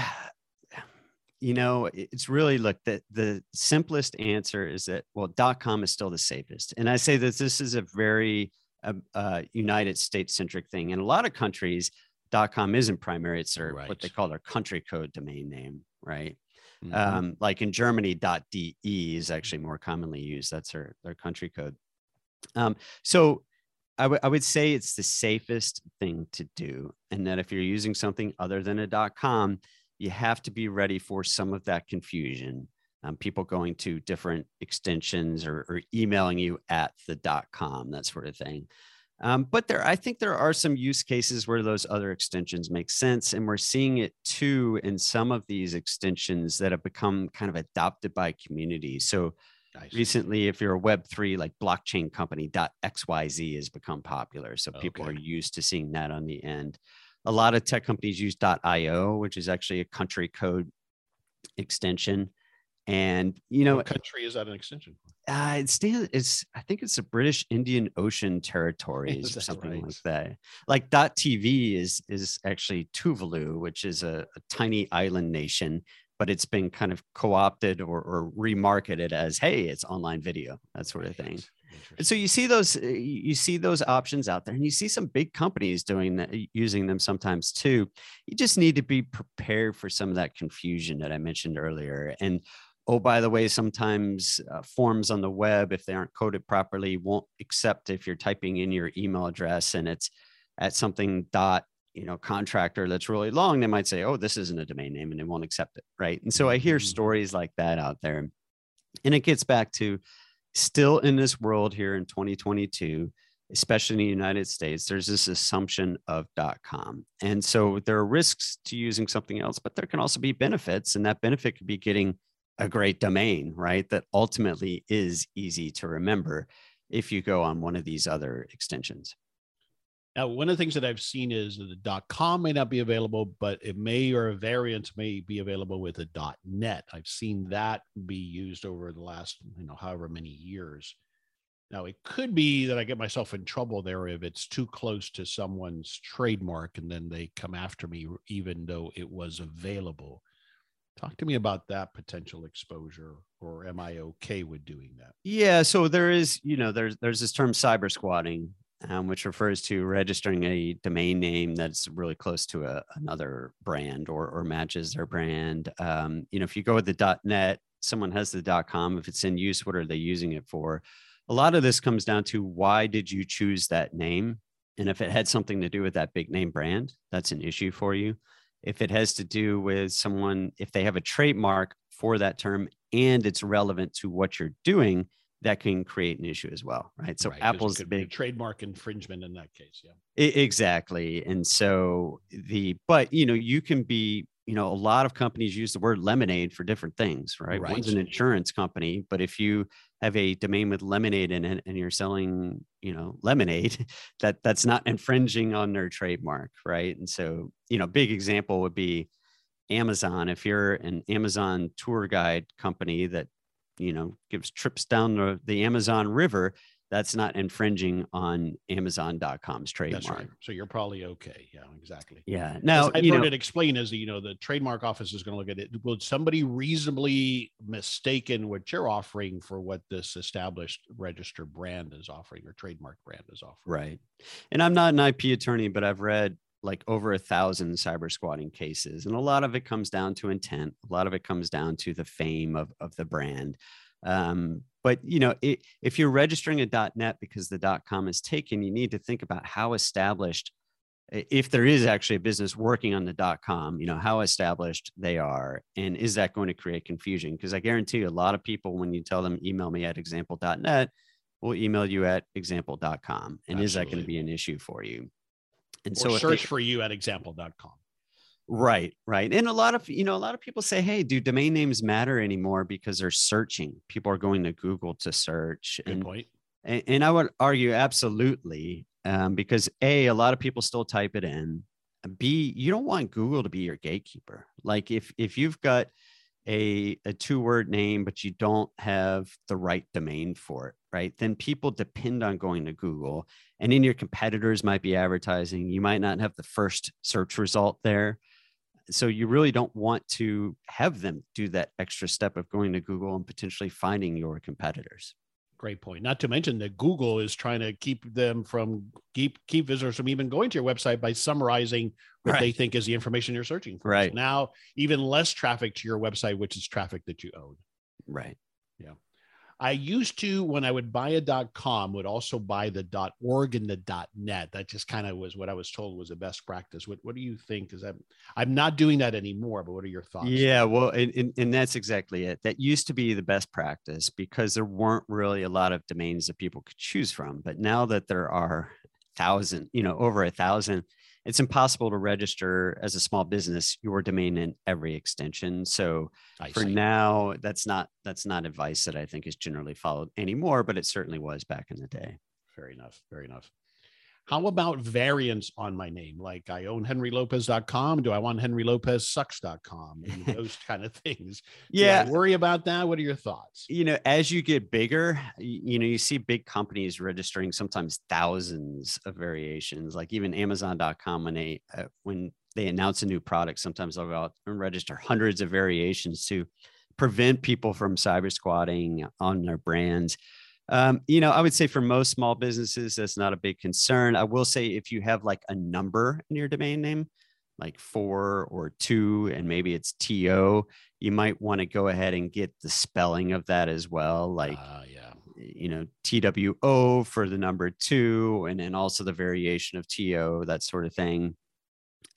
you know it's really look that the simplest answer is that well dot com is still the safest. And i say that this is a very uh, uh, united states centric thing. In a lot of countries dot com isn't primary. It's their right. what they call their country code domain name right? Mm-hmm. um, like in germany dot de is actually more commonly used. That's their their country code. Um, so I, w- I would say it's the safest thing to do and that if you're using something other than a dot com you have to be ready for some of that confusion. Um, people going to different extensions or, or, emailing you at the dot com, that sort of thing. Um, but there, I think there are some use cases where those other extensions make sense. And we're seeing it too in some of these extensions that have become kind of adopted by communities. So nice. recently, if you're a Web3 like blockchain company, dot .xyz has become popular. So people okay. are used to seeing that on the end a lot of tech companies use .io, which is actually a country code extension. And you know, what country is that an extension? Uh, it stands. It's I think it's the British Indian Ocean territories or something right? like that. Like .tv is is actually Tuvalu, which is a, a tiny island nation, but it's been kind of co-opted or, or remarketed as, hey, it's online video, that sort of thing. And so you see those uh, you see those options out there and you see some big companies doing that using them sometimes too. You just need to be prepared for some of that confusion that I mentioned earlier. And oh by the way sometimes uh, forms on the web if they aren't coded properly won't accept if you're typing in your email address and it's at something dot you know contractor that's really long they might say oh this isn't a domain name and they won't accept it right and so i hear mm-hmm. stories like that out there and it gets back to still in this world here in 2022 especially in the united states there's this assumption of com. And so there are risks to using something else but there can also be benefits and that benefit could be getting a great domain right that ultimately is easy to remember if you go on one of these other extensions now, one of the things that I've seen is that the .com may not be available, but it may or a variant may be available with a .dot .net. I've seen that be used over the last, you know, however many years. Now, it could be that I get myself in trouble there if it's too close to someone's trademark and then they come after me, even though it was available. Talk to me about that potential exposure, or am I okay with doing that? Yeah, so there is, you know, there's there's this term cyber squatting, um, which refers to registering a domain name that's really close to a, another brand or, or matches their brand. Um, you know, if you go with the .net, someone has the .com. If it's in use, what are they using it for? A lot of this comes down to why did you choose that name? And if it had something to do with that big name brand, that's an issue for you. If it has to do with someone, if they have a trademark for that term and it's relevant to what you're doing, that can create an issue as well, right? So right, Apple's big trademark infringement in that case, yeah. exactly. And so the but you know, you can be you know, a lot of companies use the word lemonade for different things, right? right? One's an insurance company, but if you have a domain with lemonade in it and you're selling, you know, lemonade, that that's not infringing on their trademark, right? And so, you know, big example would be Amazon. If you're an Amazon tour guide company that, you know, gives trips down the, the Amazon River, that's not infringing on Amazon.com's trademark. That's right. So you're probably okay. Yeah, exactly. Yeah. Now I've heard know, it explained as you know the trademark office is going to look at it. Will somebody reasonably mistaken what you're offering for what this established registered brand is offering or trademark brand is offering? Right. And I'm not an IP attorney, but I've read like over a thousand cyber squatting cases, and a lot of it comes down to intent. A lot of it comes down to the fame of of the brand. Um, but you know, it, if you're registering a .net because the .com is taken, you need to think about how established, if there is actually a business working on the .com, you know, how established they are, and is that going to create confusion? Because I guarantee you, a lot of people, when you tell them email me at example.net, will email you at example.com, and Absolutely. is that going to be an issue for you? And or so search they, for you at example.com. Right, right. And a lot of, you know, a lot of people say, hey, do domain names matter anymore because they're searching? People are going to Google to search. Good and, point. And, and I would argue absolutely, um, because A, a lot of people still type it in. B, you don't want Google to be your gatekeeper. Like if if you've got a, a two word name, but you don't have the right domain for it, right? Then people depend on going to Google. And then your competitors might be advertising. You might not have the first search result there so you really don't want to have them do that extra step of going to Google and potentially finding your competitors. Great point. Not to mention that Google is trying to keep them from keep keep visitors from even going to your website by summarizing what right. they think is the information you're searching for. Right. So now even less traffic to your website, which is traffic that you own. Right. Yeah. I used to, when I would buy a .com, would also buy the .org and the .net. That just kind of was what I was told was the best practice. What What do you think? Is that I'm not doing that anymore, but what are your thoughts? Yeah, well, and, and, and that's exactly it. That used to be the best practice because there weren't really a lot of domains that people could choose from. But now that there are thousand, you know, over a thousand, it's impossible to register as a small business your domain in every extension. So I for see. now, that's not that's not advice that I think is generally followed anymore, but it certainly was back in the day. Fair enough. Fair enough. How about variants on my name? Like I own henrylopez.com. Do I want henrylopezsucks.com? And those kind of things. Yeah. worry about that. What are your thoughts? You know, as you get bigger, you know, you see big companies registering sometimes thousands of variations, like even amazon.com when they, uh, when they announce a new product, sometimes they'll go out and register hundreds of variations to prevent people from cyber squatting on their brands. Um, you know, I would say for most small businesses, that's not a big concern. I will say if you have like a number in your domain name, like four or two, and maybe it's TO, you might want to go ahead and get the spelling of that as well. Like, uh, yeah, you know, TWO for the number two, and then also the variation of TO, that sort of thing.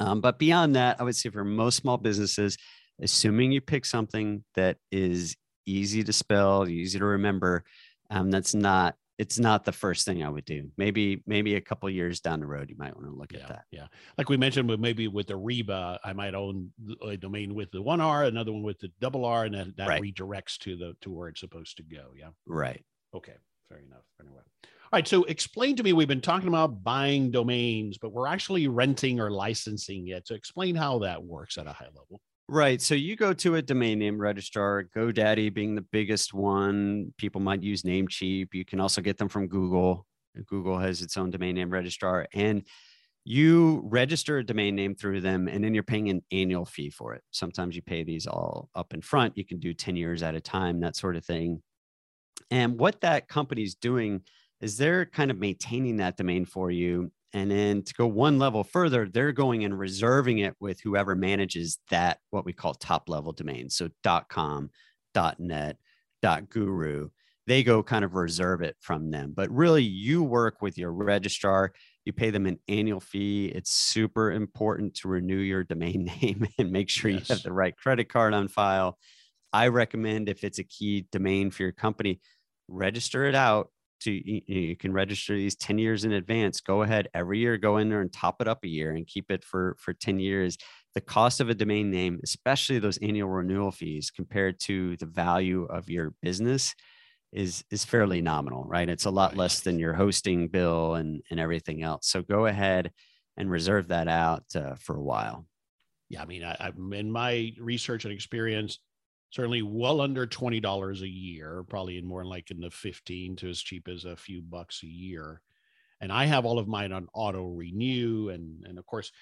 Um, but beyond that, I would say for most small businesses, assuming you pick something that is easy to spell, easy to remember, um, that's not it's not the first thing I would do. Maybe maybe a couple years down the road, you might want to look yeah, at that. Yeah, like we mentioned, with maybe with the Ariba, I might own a domain with the one R, another one with the double R, and then that right. redirects to the to where it's supposed to go. Yeah. Right. Okay. Fair enough. Anyway. All right. So explain to me. We've been talking about buying domains, but we're actually renting or licensing it. So explain how that works at a high level. Right. So you go to a domain name registrar, GoDaddy being the biggest one. People might use Namecheap. You can also get them from Google. Google has its own domain name registrar. And you register a domain name through them, and then you're paying an annual fee for it. Sometimes you pay these all up in front. You can do 10 years at a time, that sort of thing. And what that company's doing is they're kind of maintaining that domain for you and then to go one level further, they're going and reserving it with whoever manages that, what we call top level domain. So .com, .net, .guru, they go kind of reserve it from them. But really, you work with your registrar. You pay them an annual fee. It's super important to renew your domain name and make sure yes. you have the right credit card on file. I recommend if it's a key domain for your company, register it out to you, can register these 10 years in advance go ahead every year go in there and top it up a year and keep it for for 10 years the cost of a domain name, especially those annual renewal fees compared to the value of your business is is fairly nominal, right? It's a lot less than your hosting bill and and everything else. So go ahead and reserve that out uh, for a while. Yeah, I mean, I, I'm in my research and experience, certainly well under twenty dollars a year, probably in more like in the fifteen to as cheap as a few bucks a year and I have all of mine on auto renew. And, and of course,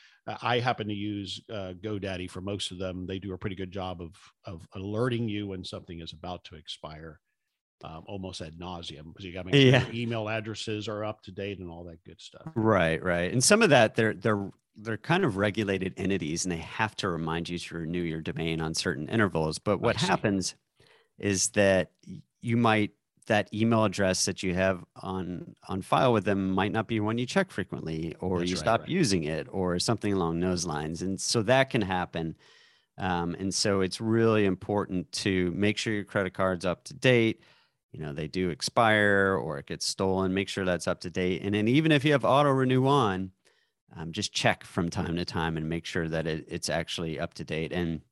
I happen to use uh, GoDaddy for most of them. They do a pretty good job of, of alerting you when something is about to expire. Um, almost ad nauseum because you got to make sure yeah. email addresses are up to date and all that good stuff. Right, right. And some of that they're they're they're kind of regulated entities and they have to remind you to renew your domain on certain intervals. But what happens is that you might that email address that you have on on file with them might not be one you check frequently or That's you right, stop right. using it or something along those lines and so that can happen um, and so it's really important to make sure your credit card's up to date you know they do expire or it gets stolen make sure that's up to date and then even if you have auto renew on um, just check from time to time and make sure that it, it's actually up to date and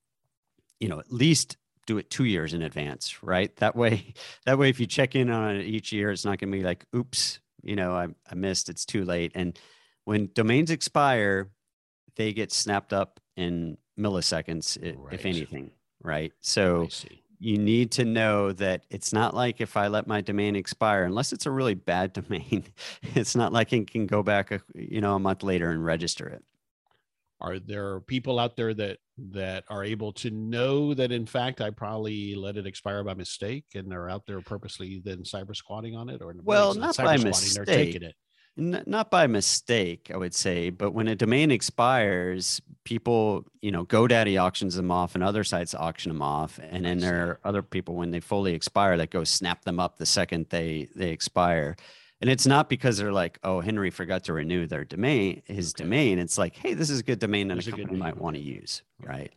you know at least do it two years in advance, right? That way, that way, if you check in on it each year, it's not going to be like, oops, you know, I, I missed, it's too late. And when domains expire, they get snapped up in milliseconds, right. if anything, right? So you need to know that it's not like if I let my domain expire, unless it's a really bad domain, it's not like it can go back, a, you know, a month later and register it. Are there people out there that that are able to know that in fact I probably let it expire by mistake and they're out there purposely then cyber squatting on it or well not by mistake they're taking it N- not by mistake i would say but when a domain expires people you know godaddy auctions them off and other sites auction them off and then there are other people when they fully expire that go snap them up the second they they expire and it's not because they're like, oh, Henry forgot to renew their domain, his okay. domain. It's like, hey, this is a good domain that a company might want to use, right?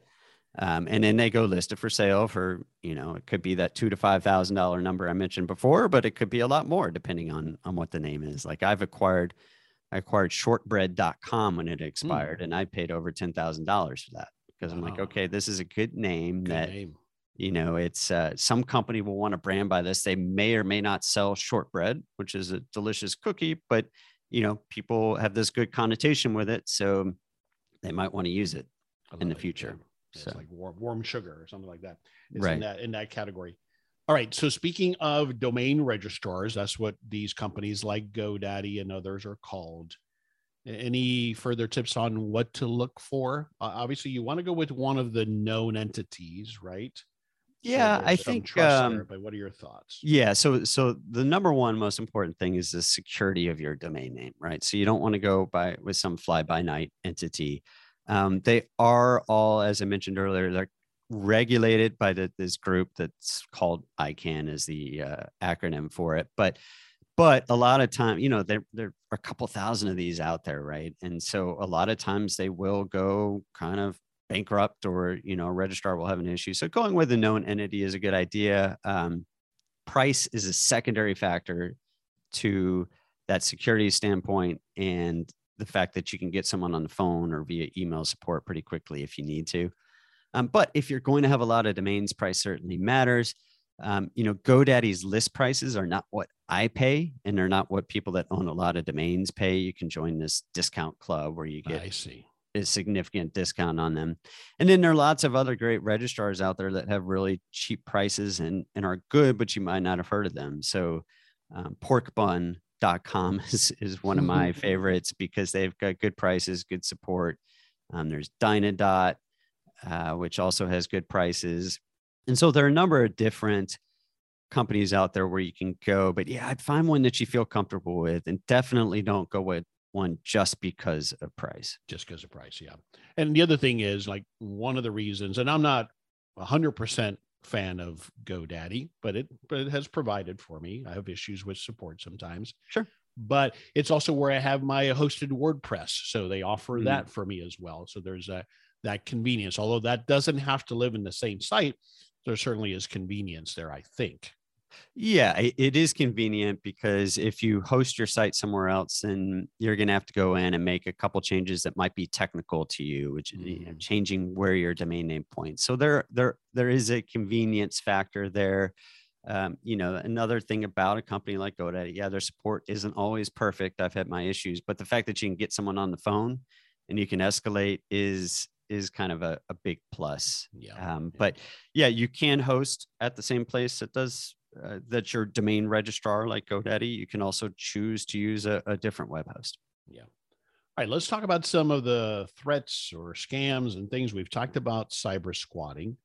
Um, and then they go list it for sale for, you know, it could be that two to five thousand dollar number I mentioned before, but it could be a lot more depending on on what the name is. Like I've acquired, I acquired shortbread.com when it hmm. expired, mm. and I paid over ten thousand dollars for that because I'm like, okay, this is a good name good that name you know it's uh, some company will want to brand by this they may or may not sell shortbread which is a delicious cookie but you know people have this good connotation with it so they might want to use it in the future yeah. So. it's like warm, warm sugar or something like that it's right. in that in that category. All right so speaking of domain registrars that's what these companies like godaddy and others are called. Any further tips on what to look for? Uh, obviously you want to go with one of the known entities right? Yeah so i think um, there, but what are your thoughts? yeah so so the number one most important thing is the security of your domain name right? So you don't want to go by with some fly by night entity um, they are all as i mentioned earlier they're regulated by the, this group that's called icann is the uh, acronym for it. But but a lot of time you know there, there are a couple thousand of these out there right? And so a lot of times they will go kind of bankrupt or you know a registrar will have an issue. So going with a known entity is a good idea. Um, price is a secondary factor to that security standpoint and the fact that you can get someone on the phone or via email support pretty quickly if you need to um, but if you're going to have a lot of domains price certainly matters um, you know godaddy's list prices are not what i pay and they're not what people that own a lot of domains pay you can join this discount club where you get I see a significant discount on them. And then there are lots of other great registrars out there that have really cheap prices and, and are good, but you might not have heard of them. So um, porkbun.com is, is one of my favorites because they've got good prices, good support. Um, there's Dynadot, uh, which also has good prices. And so there are a number of different companies out there where you can go. But yeah, I'd find one that you feel comfortable with and definitely don't go with one just because of price. Just because of price, yeah. And the other thing is like one of the reasons, and I'm not hundred percent fan of GoDaddy, but it but it has provided for me. I have issues with support sometimes. Sure. But it's also where I have my hosted WordPress. So they offer mm. that for me as well. So there's a that convenience. Although that doesn't have to live in the same site, there certainly is convenience there, I think. Yeah, it is convenient because if you host your site somewhere else, then you're going to have to go in and make a couple changes that might be technical to you, which you know, mm. changing where your domain name points. So there, there, there is a convenience factor there. Um, you know, another thing about a company like GoDaddy, yeah, their support isn't always perfect. I've had my issues, but the fact that you can get someone on the phone and you can escalate is is kind of a, a big plus. Yeah. Um, but yeah, you can host at the same place that does uh, that's your domain registrar like GoDaddy. You can also choose to use a, a different web host. Yeah. All right, let's talk about some of the threats or scams and things we've talked about cyber squatting,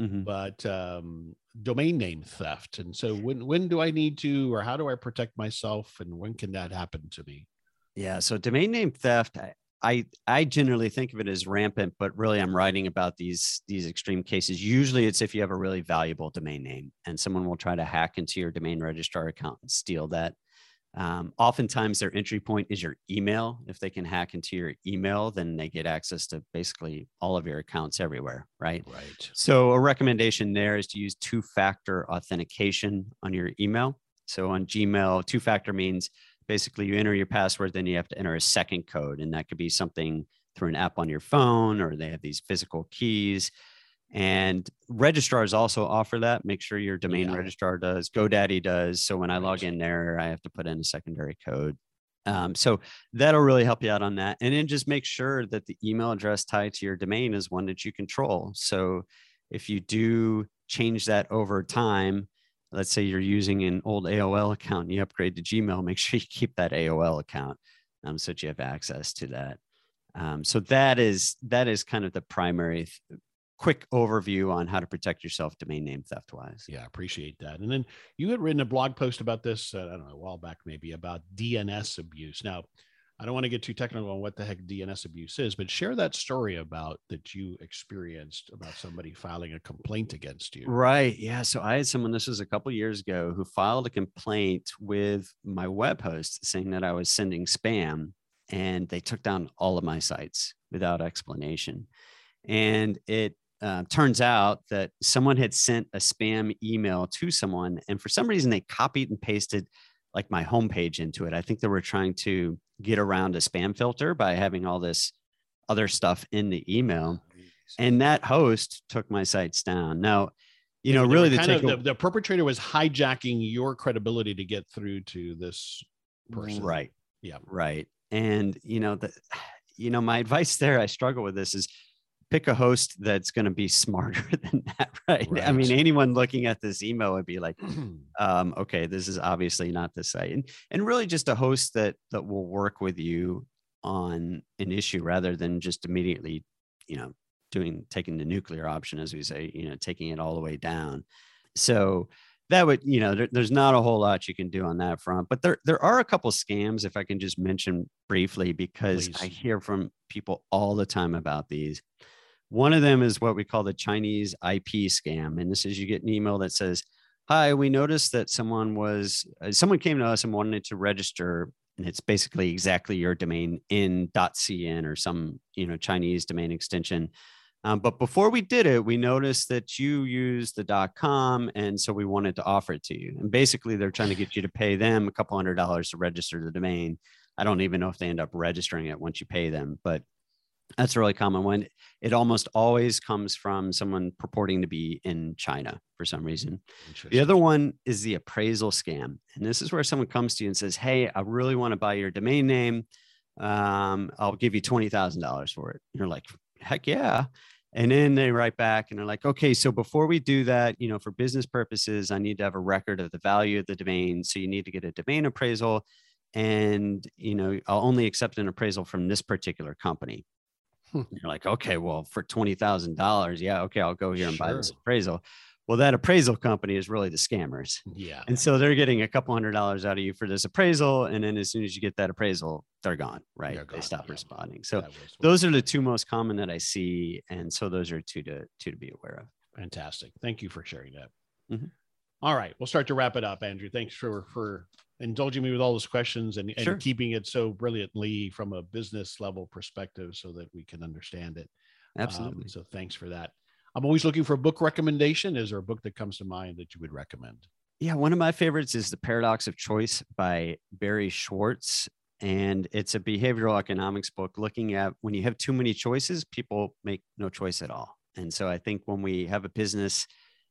mm-hmm. but um, domain name theft. And so, when when do I need to, or how do I protect myself, and when can that happen to me? Yeah, so domain name theft. I, I I generally think of it as rampant, but really I'm writing about these these extreme cases. Usually it's if you have a really valuable domain name and someone will try to hack into your domain registrar account and steal that. Um, oftentimes their entry point is your email. If they can hack into your email, then they get access to basically all of your accounts everywhere, right? Right. So a recommendation there is to use two-factor authentication on your email. So on Gmail, two-factor means basically you enter your password then you have to enter a second code and that could be something through an app on your phone or they have these physical keys. And registrars also offer that. Make sure your domain yeah. registrar does godaddy does. So when i log in there i have to put in a secondary code. Um, so that'll really help you out on that. And then just make sure that the email address tied to your domain is one that you control. So if you do change that over time let's say you're using an old AOL account and you upgrade to Gmail, make sure you keep that AOL account um, so that you have access to that. Um, so that is that is kind of the primary th- quick overview on how to protect yourself domain name theft wise. Yeah, appreciate that. And then you had written a blog post about this, uh, I don't know, a while back maybe about DNS abuse. Now, I don't want to get too technical on what the heck DNS abuse is, but share that story about that you experienced about somebody filing a complaint against you. Right. Yeah. So I had someone, this was a couple years ago, who filed a complaint with my web host saying that I was sending spam and they took down all of my sites without explanation. And it uh, turns out that someone had sent a spam email to someone, and for some reason they copied and pasted like my homepage into it. I think they were trying to get around a spam filter by having all this other stuff in the email. And that host took my sites down. Now, you know, really the, of, the, the perpetrator was hijacking your credibility to get through to this person. Right. Yeah. Right. And you know, the you know, my advice there, I struggle with this is pick a host that's going to be smarter than that right? right? i mean anyone looking at this email would be like um, okay this is obviously not the site and, and really just a host that that will work with you on an issue rather than just immediately you know doing taking the nuclear option as we say you know taking it all the way down so that would you know there, there's not a whole lot you can do on that front but there there are a couple scams if i can just mention briefly because Please. i hear from people all the time about these one of them is what we call the Chinese IP scam. And this is you get an email that says, Hi, we noticed that someone was, uh, someone came to us and wanted to register. And it's basically exactly your domain in .cn or some, you know, Chinese domain extension. Um, but before we did it, we noticed that you used the .com, and so we wanted to offer it to you. And basically, they're trying to get you to pay them a couple hundred dollars to register the domain. I don't even know if they end up registering it once you pay them, but that's a really common one. It almost always comes from someone purporting to be in China for some reason. The other one is the appraisal scam. And this is where someone comes to you and says, Hey, I really want to buy your domain name. Um, I'll give you $20,000 for it. And you're like, Heck yeah. And then they write back and they're like, okay, so before we do that, you know, for business purposes, I need to have a record of the value of the domain. So you need to get a domain appraisal. And, you know, I'll only accept an appraisal from this particular company. Hmm. You're like, okay, well, for twenty thousand dollars, yeah, okay, I'll go here and sure. buy this appraisal. Well, that appraisal company is really the scammers. Yeah. And so they're getting a couple hundred dollars out of you for this appraisal. And then as soon as you get that appraisal, they're gone, right? They're gone. They stop yeah. responding. So those are the two most common that I see. And so those are two to two to be aware of. Fantastic. Thank you for sharing that. Mm-hmm. All right. We'll start to wrap it up, Andrew. Thanks for for indulging me with all those questions and, and sure. keeping it so brilliantly from a business level perspective so that we can understand it. Absolutely. Um, so thanks for that. I'm always looking for a book recommendation. Is there a book that comes to mind that you would recommend? Yeah, one of my favorites is The Paradox of Choice by Barry Schwartz. And it's a behavioral economics book looking at when you have too many choices, people make no choice at all. And so I think when we have a business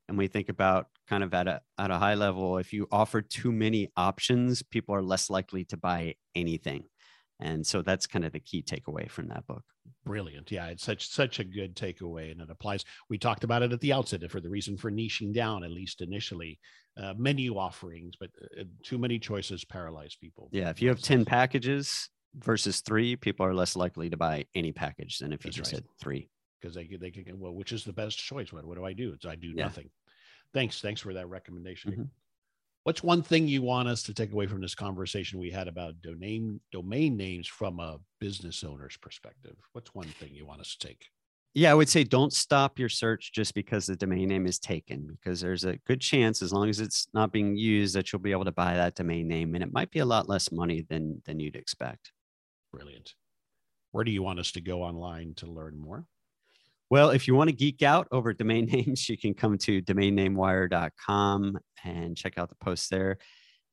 and we think about kind of at a at a high level, if you offer too many options, people are less likely to buy anything. And so that's kind of the key takeaway from that book. Brilliant. Yeah, it's such such a good takeaway, and it applies. We talked about it at the outset for the reason for niching down, at least initially, uh, menu offerings, but uh, too many choices paralyze people. Yeah, if you have ten packages versus three, people are less likely to buy any package than if you That's just right. said three. Because they they can well, which is the best choice? What what do I do? It's I do yeah. nothing. Thanks, thanks for that recommendation. Mm-hmm. What's one thing you want us to take away from this conversation we had about domain domain names from a business owner's perspective? What's one thing you want us to take? Yeah, I would say don't stop your search just because the domain name is taken, because there's a good chance, as long as it's not being used, that you'll be able to buy that domain name, and it might be a lot less money than than you'd expect. Brilliant. Where do you want us to go online to learn more? Well, if you want to geek out over domain names, you can come to domainnamewire.com and check out the posts there.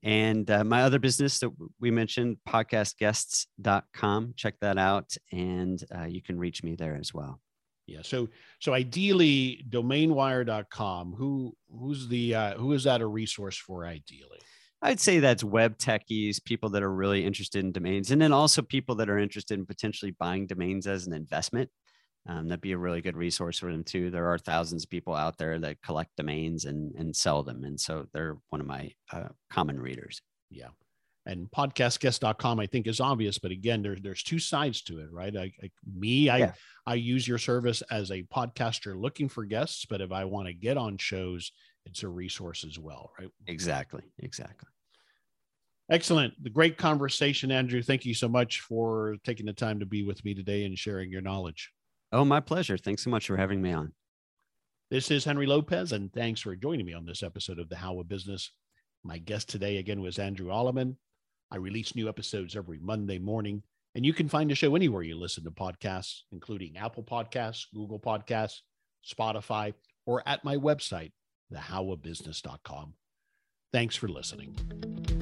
And uh, my other business that we mentioned, podcastguests.com, check that out. And uh, you can reach me there as well. Yeah. So, so ideally domainwire.com, who, who's the, uh, who is that a resource for ideally? I'd say that's web techies, people that are really interested in domains, and then also people that are interested in potentially buying domains as an investment um, that'd be a really good resource for them too. There are thousands of people out there that collect domains and and sell them, and so they're one of my uh, common readers. Yeah, and podcastguest.com I think is obvious, but again, there's there's two sides to it, right? I, I me, I yeah. I use your service as a podcaster looking for guests, but if I want to get on shows, it's a resource as well, right? Exactly, exactly. Excellent. The great conversation, Andrew. Thank you so much for taking the time to be with me today and sharing your knowledge. Oh, my pleasure. Thanks so much for having me on. This is Henry Lopez, and thanks for joining me on this episode of The How of Business. My guest today again was Andrew Allemann. I release new episodes every Monday morning, and you can find the show anywhere you listen to podcasts, including Apple Podcasts, Google Podcasts, Spotify, or at my website, thehowofbusiness.com. Thanks for listening.